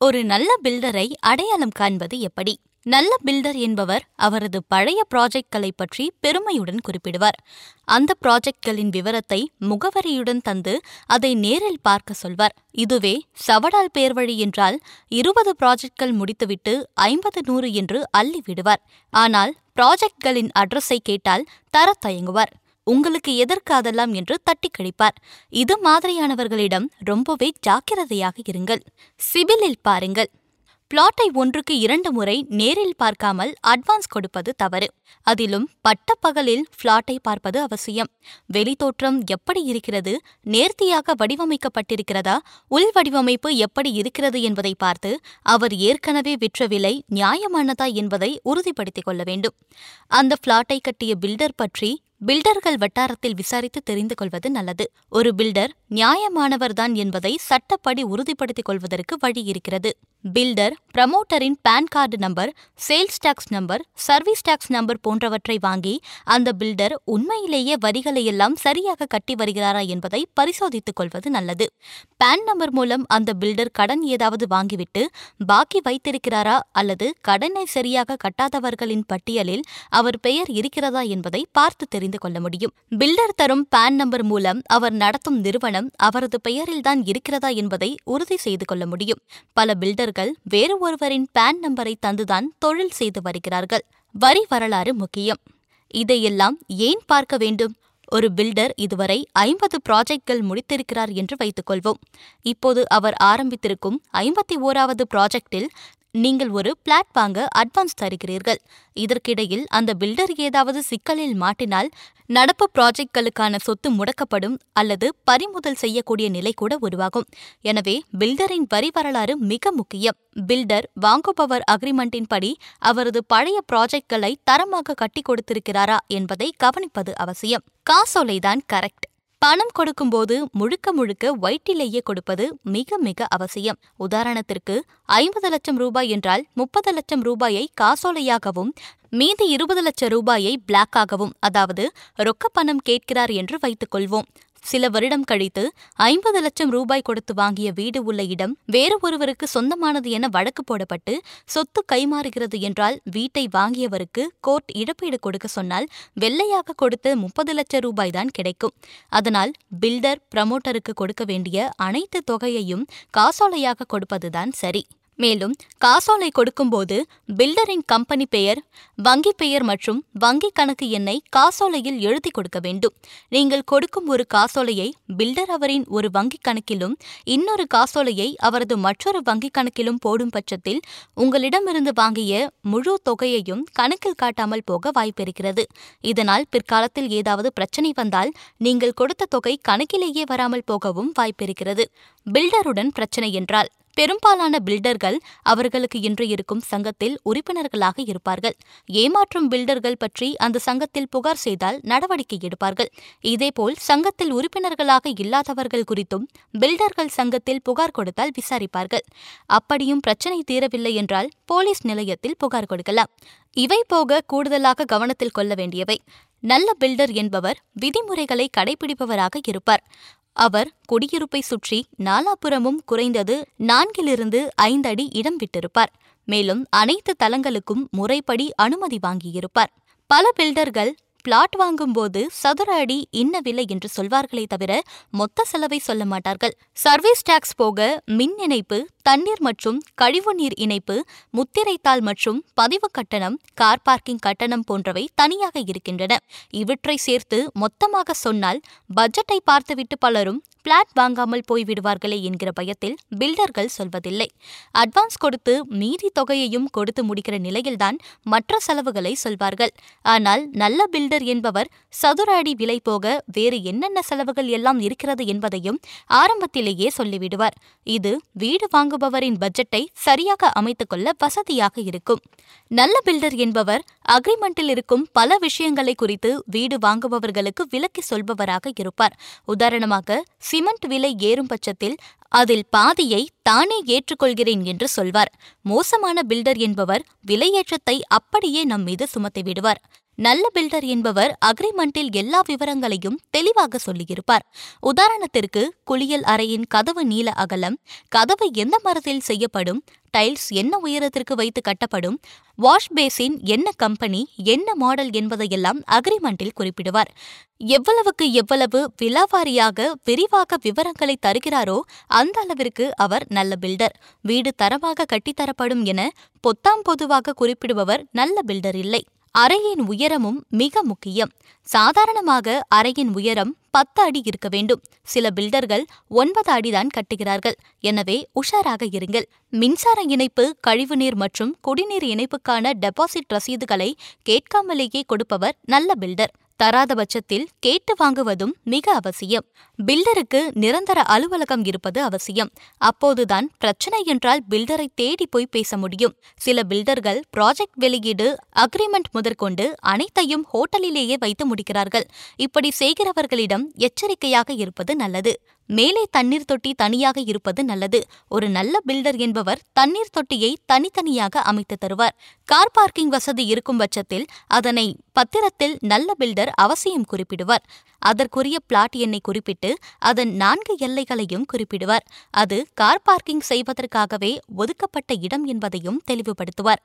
ஒரு நல்ல பில்டரை அடையாளம் காண்பது எப்படி? நல்ல பில்டர் என்பவர் அவரது பழைய ப்ராஜெக்ட்களை பற்றி பெருமையுடன் குறிப்பிடுவார். அந்த ப்ராஜெக்ட்களின் விவரத்தை முகவரியுடன் தந்து அதை நேரில் பார்க்க சொல்வார். இதுவே சவடால் பேர்வழி என்றால் இருபது ப்ராஜெக்ட்கள் முடித்துவிட்டு ஐம்பது நூறு என்று அள்ளி விடுவார் ஆனால் ப்ராஜெக்ட்களின் அட்ரஸை கேட்டால் தர தயங்குவார். உங்களுக்கு எதற்காதெல்லாம் என்று தட்டி கழிப்பார் இது மாதிரியானவர்களிடம் ரொம்பவே ஜாக்கிரதையாக இருங்கள். சிபிலில் பாருங்கள். பிளாட்டை ஒன்றுக்கு இரண்டு முறை நேரில் பார்க்காமல் அட்வான்ஸ் கொடுப்பது தவறு. அதிலும் பட்டப்பகலில் பிளாட்டை பார்ப்பது அவசியம். வெளித்தோற்றம் எப்படி இருக்கிறது? நேர்த்தியாக வடிவமைக்கப்பட்டிருக்கிறதா? உள் வடிவமைப்பு எப்படி இருக்கிறது என்பதை பார்த்து அவர் ஏற்கனவே விற்ற விலை நியாயமானதா என்பதை உறுதிப்படுத்திக் கொள்ள வேண்டும். அந்த பிளாட்டை கட்டிய பில்டர் பற்றி பில்டர்கள் வட்டாரத்தில் விசாரித்து தெரிந்து கொள்வது நல்லது. ஒரு பில்டர் நியாயமானவர்தான் என்பதை சட்டப்படி உறுதிப்படுத்திக் கொள்வதற்கு வழி இருக்கிறது. Builder பிரமோட்டரின் PAN card number sales tax number service tax number போன்றவற்றை வாங்கி அந்த பில்டர் உண்மையிலேயே வரிகளை எல்லாம் சரியாக கட்டி வருகிறாரா என்பதை பரிசோதித்துக் கொள்வது நல்லது. பான் நம்பர் மூலம் அந்த பில்டர் கடன் ஏதாவது வாங்கிவிட்டு பாக்கி வைத்திருக்கிறாரா அல்லது கடனை சரியாக கட்டாதவர்களின் பட்டியலில் அவர் பெயர் இருக்கிறதா என்பதை பார்த்து தெரிந்து கொள்ள முடியும். பில்டர் தரும் பான் நம்பர் மூலம் அவர் நடத்தும் நிறுவனம் அவரது பெயரில்தான் இருக்கிறதா என்பதை உறுதி செய்து கொள்ள முடியும். பல பில்டர்கள் வேறு ஒருவரின் பான் நம்பரை தந்துதான் தொழில் செய்து வருகிறார்கள். வரி வரலாறு முக்கியம். இதையெல்லாம் ஏன் பார்க்க வேண்டும்? ஒரு பில்டர் இதுவரை ஐம்பது ப்ராஜெக்ட்கள் முடித்திருக்கிறார் என்று வைத்துக்கொள்வோம். இப்போது அவர் ஆரம்பித்திருக்கும் ஐம்பத்தி ஓராவது ப்ராஜெக்டில் நீங்கள் ஒரு பிளாட் வாங்க அட்வான்ஸ் தருகிறீர்கள். இதற்கிடையில் அந்த பில்டர் ஏதாவது சிக்கலில் மாட்டினால் நடப்பு ப்ராஜெக்ட்களுக்கான சொத்து முடக்கப்படும் அல்லது பறிமுதல் செய்யக்கூடிய நிலை கூட உருவாகும். எனவே பில்டரின் வரி வரலாறு மிக முக்கியம். பில்டர் வாங்குபவர் அக்ரிமெண்டின் படி அவரது பழைய ப்ராஜெக்ட்களை தரமாக கட்டி கொடுத்திருக்கிறாரா என்பதை கவனிப்பது அவசியம். காசோலைதான் கரெக்ட். பணம் கொடுக்கும்போது முழுக்க முழுக்க ஒயிட்டிலேயே கொடுப்பது மிக மிக அவசியம். உதாரணத்திற்கு ஐம்பது லட்சம் ரூபாய் என்றால் முப்பது லட்சம் ரூபாயை காசோலையாகவும் மீதி இருபது லட்சம் ரூபாயை பிளாக்காகவும் அதாவது ரொக்க பணம் கேட்கிறார் என்று வைத்துக் கொள்வோம் சில வருடம் கழித்து ஐம்பது லட்சம் ரூபாய் கொடுத்து வாங்கிய வீடு உள்ள இடம் வேறு ஒருவருக்கு சொந்தமானது என வழக்கு போடப்பட்டு சொத்து கைமாறுகிறது என்றால் வீட்டை வாங்கியவருக்கு கோர்ட் இழப்பீடு கொடுக்க சொன்னால் வெள்ளையாக கொடுத்து முப்பது லட்சம் ரூபாய் தான் கிடைக்கும். அதனால் பில்டர் பிரமோட்டருக்கு கொடுக்க வேண்டிய அனைத்து தொகையையும் காசோலையாக கொடுப்பதுதான் சரி. மேலும் காசோலை கொடுக்கும்போது பில்டரின் கம்பெனி பெயர் வங்கி பெயர் மற்றும் வங்கி கணக்கு எண்ணை காசோலையில் எழுதி கொடுக்க வேண்டும். நீங்கள் கொடுக்கும் ஒரு காசோலையை பில்டர் அவரின் ஒரு வங்கி கணக்கிலும் இன்னொரு காசோலையை அவரது மற்றொரு வங்கி கணக்கிலும் போடும் பட்சத்தில் உங்களிடமிருந்து வாங்கிய முழு தொகையையும் கணக்கில் காட்டாமல் போக வாய்ப்பிருக்கிறது. இதனால் பிற்காலத்தில் ஏதாவது பிரச்சனை வந்தால் நீங்கள் கொடுத்த தொகை கணக்கிலேயே வராமல் போகவும் வாய்ப்பிருக்கிறது. பில்டருடன் பிரச்சனை என்றால் பெரும்பாலான பில்டர்கள் அவர்களுக்கு இன்று இருக்கும் சங்கத்தில் உறுப்பினர்களாக இருப்பார்கள். ஏமாற்றும் பில்டர்கள் பற்றி அந்த சங்கத்தில் புகார் செய்தால் நடவடிக்கை எடுப்பார்கள். இதேபோல் சங்கத்தில் உறுப்பினர்களாக இல்லாதவர்கள் குறித்தும் பில்டர்கள் சங்கத்தில் புகார் கொடுத்தால் விசாரிப்பார்கள். அப்படியும் பிரச்சனை தீரவில்லை என்றால் போலீஸ் நிலையத்தில் புகார் கொடுக்கலாம். இவை போக கூடுதலாக கவனத்தில் கொள்ள வேண்டியவை. நல்ல பில்டர் என்பவர் விதிமுறைகளை கடைபிடிப்பவராக இருப்பார். அவர் குடியிருப்பை சுற்றி நாலாபுறமும் குறைந்தது நான்கிலிருந்து ஐந்து அடி இடம் விட்டிருப்பார். மேலும் அனைத்து தளங்களுக்கும் முறைப்படி அனுமதி வாங்கியிருப்பார். பல பில்டர்கள் பிளாட் வாங்கும்போது சதுர அடி இன்ன விலை என்று சொல்வார்களே தவிர மொத்த செலவை சொல்ல மாட்டார்கள். சர்வீஸ் டாக்ஸ் போக மின் இணைப்பு தண்ணீர் மற்றும் கழிவுநீர் இணைப்பு முத்திரைத்தாள் மற்றும் பதிவு கட்டணம் கார் பார்க்கிங் கட்டணம் போன்றவை தனியாக இருக்கின்றன. இவற்றை சேர்த்து மொத்தமாக சொன்னால் பட்ஜெட்டை பார்த்துவிட்டு பலரும் பிளாட் வாங்காமல் போய்விடுவார்களே என்கிற பயத்தில் பில்டர்கள் சொல்வதில்லை. அட்வான்ஸ் கொடுத்து மீதி தொகையையும் கொடுத்து முடிக்கிற நிலையில்தான் மற்ற செலவுகளை சொல்வார்கள். ஆனால் நல்ல பில்டர் என்பவர் சதுர அடி விலை போக வேறு என்னென்ன செலவுகள் எல்லாம் இருக்கிறது என்பதையும் ஆரம்பத்திலேயே சொல்லிவிடுவார். இது வீடு வாங்குபவரின் பட்ஜெட்டை சரியாக அமைத்துக் கொள்ள வசதியாக இருக்கும். நல்ல பில்டர் என்பவர் அக்ரிமெண்டில் இருக்கும் பல விஷயங்களை குறித்து வீடு வாங்குபவர்களுக்கு விலக்கி சொல்பவராக இருப்பார். உதாரணமாக சிமெண்ட் விலை ஏறும் பட்சத்தில் அதில் பாதியை தானே ஏற்றுக்கொள்கிறேன் என்று சொல்வார். மோசமான பில்டர் என்பவர் விலையேற்றத்தை அப்படியே நம் மீது சுமத்தி விடுவார். நல்ல பில்டர் என்பவர் அக்ரிமெண்டில் எல்லா விவரங்களையும் தெளிவாக சொல்லியிருப்பார். உதாரணத்திற்கு குளியல் அறையின் கதவு நீள அகலம் கதவு எந்த மரத்தில் செய்யப்படும் டைல்ஸ் என்ன உயரத்திற்கு வைத்து கட்டப்படும் வாஷ் பேசின் என்ன கம்பெனி என்ன மாடல் என்பதையெல்லாம் அக்ரிமெண்டில் குறிப்பிடுவார். எவ்வளவுக்கு எவ்வளவு விலாவாரியாக விரிவாக விவரங்களை தருகிறாரோ அந்த அளவிற்கு அவர் நல்ல பில்டர். வீடு தரமாக கட்டித்தரப்படும் என பொத்தாம் பொதுவாக குறிப்பிடுபவர் நல்ல பில்டர் இல்லை. அறையின் உயரமும் மிக முக்கியம். சாதாரணமாக அறையின் உயரம் பத்து அடி இருக்க வேண்டும். சில பில்டர்கள் ஒன்பது அடிதான் கட்டுகிறார்கள். எனவே உஷாராக இருங்கள். மின்சார இணைப்பு கழிவுநீர் மற்றும் குடிநீர் இணைப்புக்கான டெபாசிட் ரசீதுகளை கேட்காமலேயே கொடுப்பவர் நல்ல பில்டர். தராத பட்சத்தில் கேட்டு வாங்குவதும் மிக அவசியம். பில்டருக்கு நிரந்தர அலுவலகம் இருப்பது அவசியம். அப்போதுதான் பிரச்சனை என்றால் பில்டரை தேடி போய் பேச முடியும். சில பில்டர்கள் ப்ராஜெக்ட் வெளியீடு அக்ரிமெண்ட் முதற்கொண்டு அனைத்தையும் ஹோட்டலிலேயே வைத்து முடிக்கிறார்கள். இப்படி செய்கிறவர்களிடம் எச்சரிக்கையாக இருப்பது நல்லது. மேலே தண்ணீர் தொட்டி தனியாக இருப்பது நல்லது. ஒரு நல்ல பில்டர் என்பவர் தண்ணீர் தொட்டியை தனித்தனியாக அமைத்து தருவார். கார் பார்க்கிங் வசதி இருக்கும் பட்சத்தில் அதனை பத்திரத்தில் நல்ல பில்டர் அவசியம் குறிப்பிடுவார். அதற்குரிய பிளாட் எண்ணை குறிப்பிட்டு அதன் நான்கு எல்லைகளையும் குறிப்பிடுவார். அது கார் பார்க்கிங் செய்வதற்காகவே ஒதுக்கப்பட்ட இடம் என்பதையும் தெளிவுபடுத்துவார்.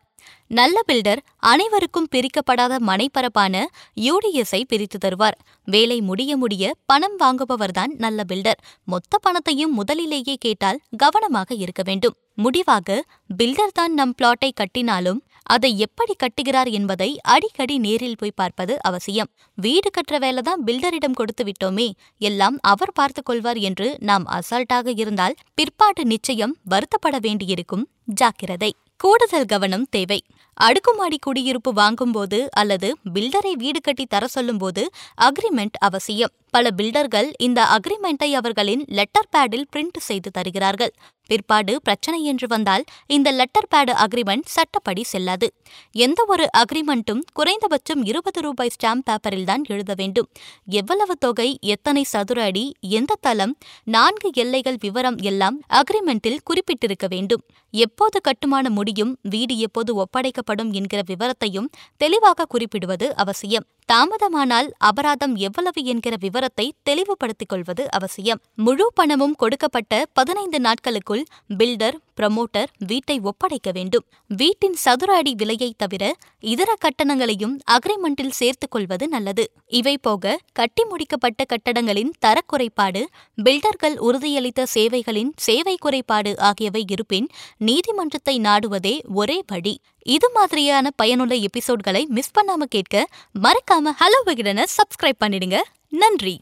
நல்ல பில்டர் அனைவருக்கும் பிரிக்கப்படாத மனைப்பரப்பான யூடிஎஸை பிரித்து தருவார். வேலை முடிய முடிய பணம் வாங்குபவர்தான் நல்ல பில்டர். மொத்த பணத்தையும் முதலிலேயே கேட்டால் கவனமாக இருக்க வேண்டும். முடிவாக பில்டர் தான் நம் பிளாட்டை கட்டினாலும் அதை எப்படி கட்டுகிறார் என்பதை அடிக்கடி நேரில் போய் பார்ப்பது அவசியம். வீடு கட்டுற வேலை தான் பில்டரிடம் கொடுத்து விட்டோமே எல்லாம் அவர் பார்த்து கொள்வார் என்று நாம் அசால்ட்டாக இருந்தால் பிற்பாடு நிச்சயம் வருத்தப்பட வேண்டியிருக்கும். ஜாக்கிரதை. கூடுதல் கவனம் தேவை. அடுக்குமாடி குடியிருப்பு வாங்கும்போது அல்லது பில்டரை வீடு கட்டி தர சொல்லும்போது அக்ரிமெண்ட் அவசியம். பல பில்டர்கள் இந்த அக்ரிமெண்ட்டை அவர்களின் லெட்டர் பேடில் பிரிண்ட் செய்து தருகிறார்கள். பிற்பாடு பிரச்சனை என்று வந்தால் இந்த லெட்டர் பேடு அக்ரிமெண்ட் சட்டப்படி செல்லாது. எந்த ஒரு அக்ரிமெண்ட்டும் குறைந்தபட்சம் இருபது ரூபாய் ஸ்டாம்ப் பேப்பரில் தான் எழுத வேண்டும். எவ்வளவு தொகை எத்தனை சதுர அடி எந்த தளம் நான்கு எல்லைகள் விவரம் எல்லாம் அக்ரிமெண்டில் குறிப்பிட்டிருக்க வேண்டும். எப்போது கட்டுமான முடியும் வீடு எப்போது ஒப்படைக்கப்படும் என்கிற விவரத்தையும் தெளிவாக குறிப்பிடுவது அவசியம். தாமதமானால் அபராதம் எவ்வளவு என்கிற விவரத்தை தெளிவுபடுத்திக் கொள்வது அவசியம். முழு பணமும் கொடுக்கப்பட்ட பதினைந்து நாட்களுக்குள் பில்டர் ப்ரமோட்டர் வீட்டை ஒப்படைக்க வேண்டும். வீட்டின் சதுர அடி விலையை தவிர இதர கட்டணங்களையும் அக்ரிமெண்டில் சேர்த்துக் கொள்வது நல்லது. இவை போக கட்டி முடிக்கப்பட்ட கட்டடங்களின் தரக்குறைபாடு பில்டர்கள் உறுதியளித்த சேவைகளின் சேவை குறைபாடு ஆகியவை இருப்பின் நீதிமன்றத்தை நாடுவதே ஒரே வழி இது மாதிரியான பயனுள்ள எபிசோட்களை மிஸ் பண்ணாம கேட்க மறக்காம ஹலோ விகடனை சப்ஸ்கிரைப் பண்ணிடுங்க. நன்றி.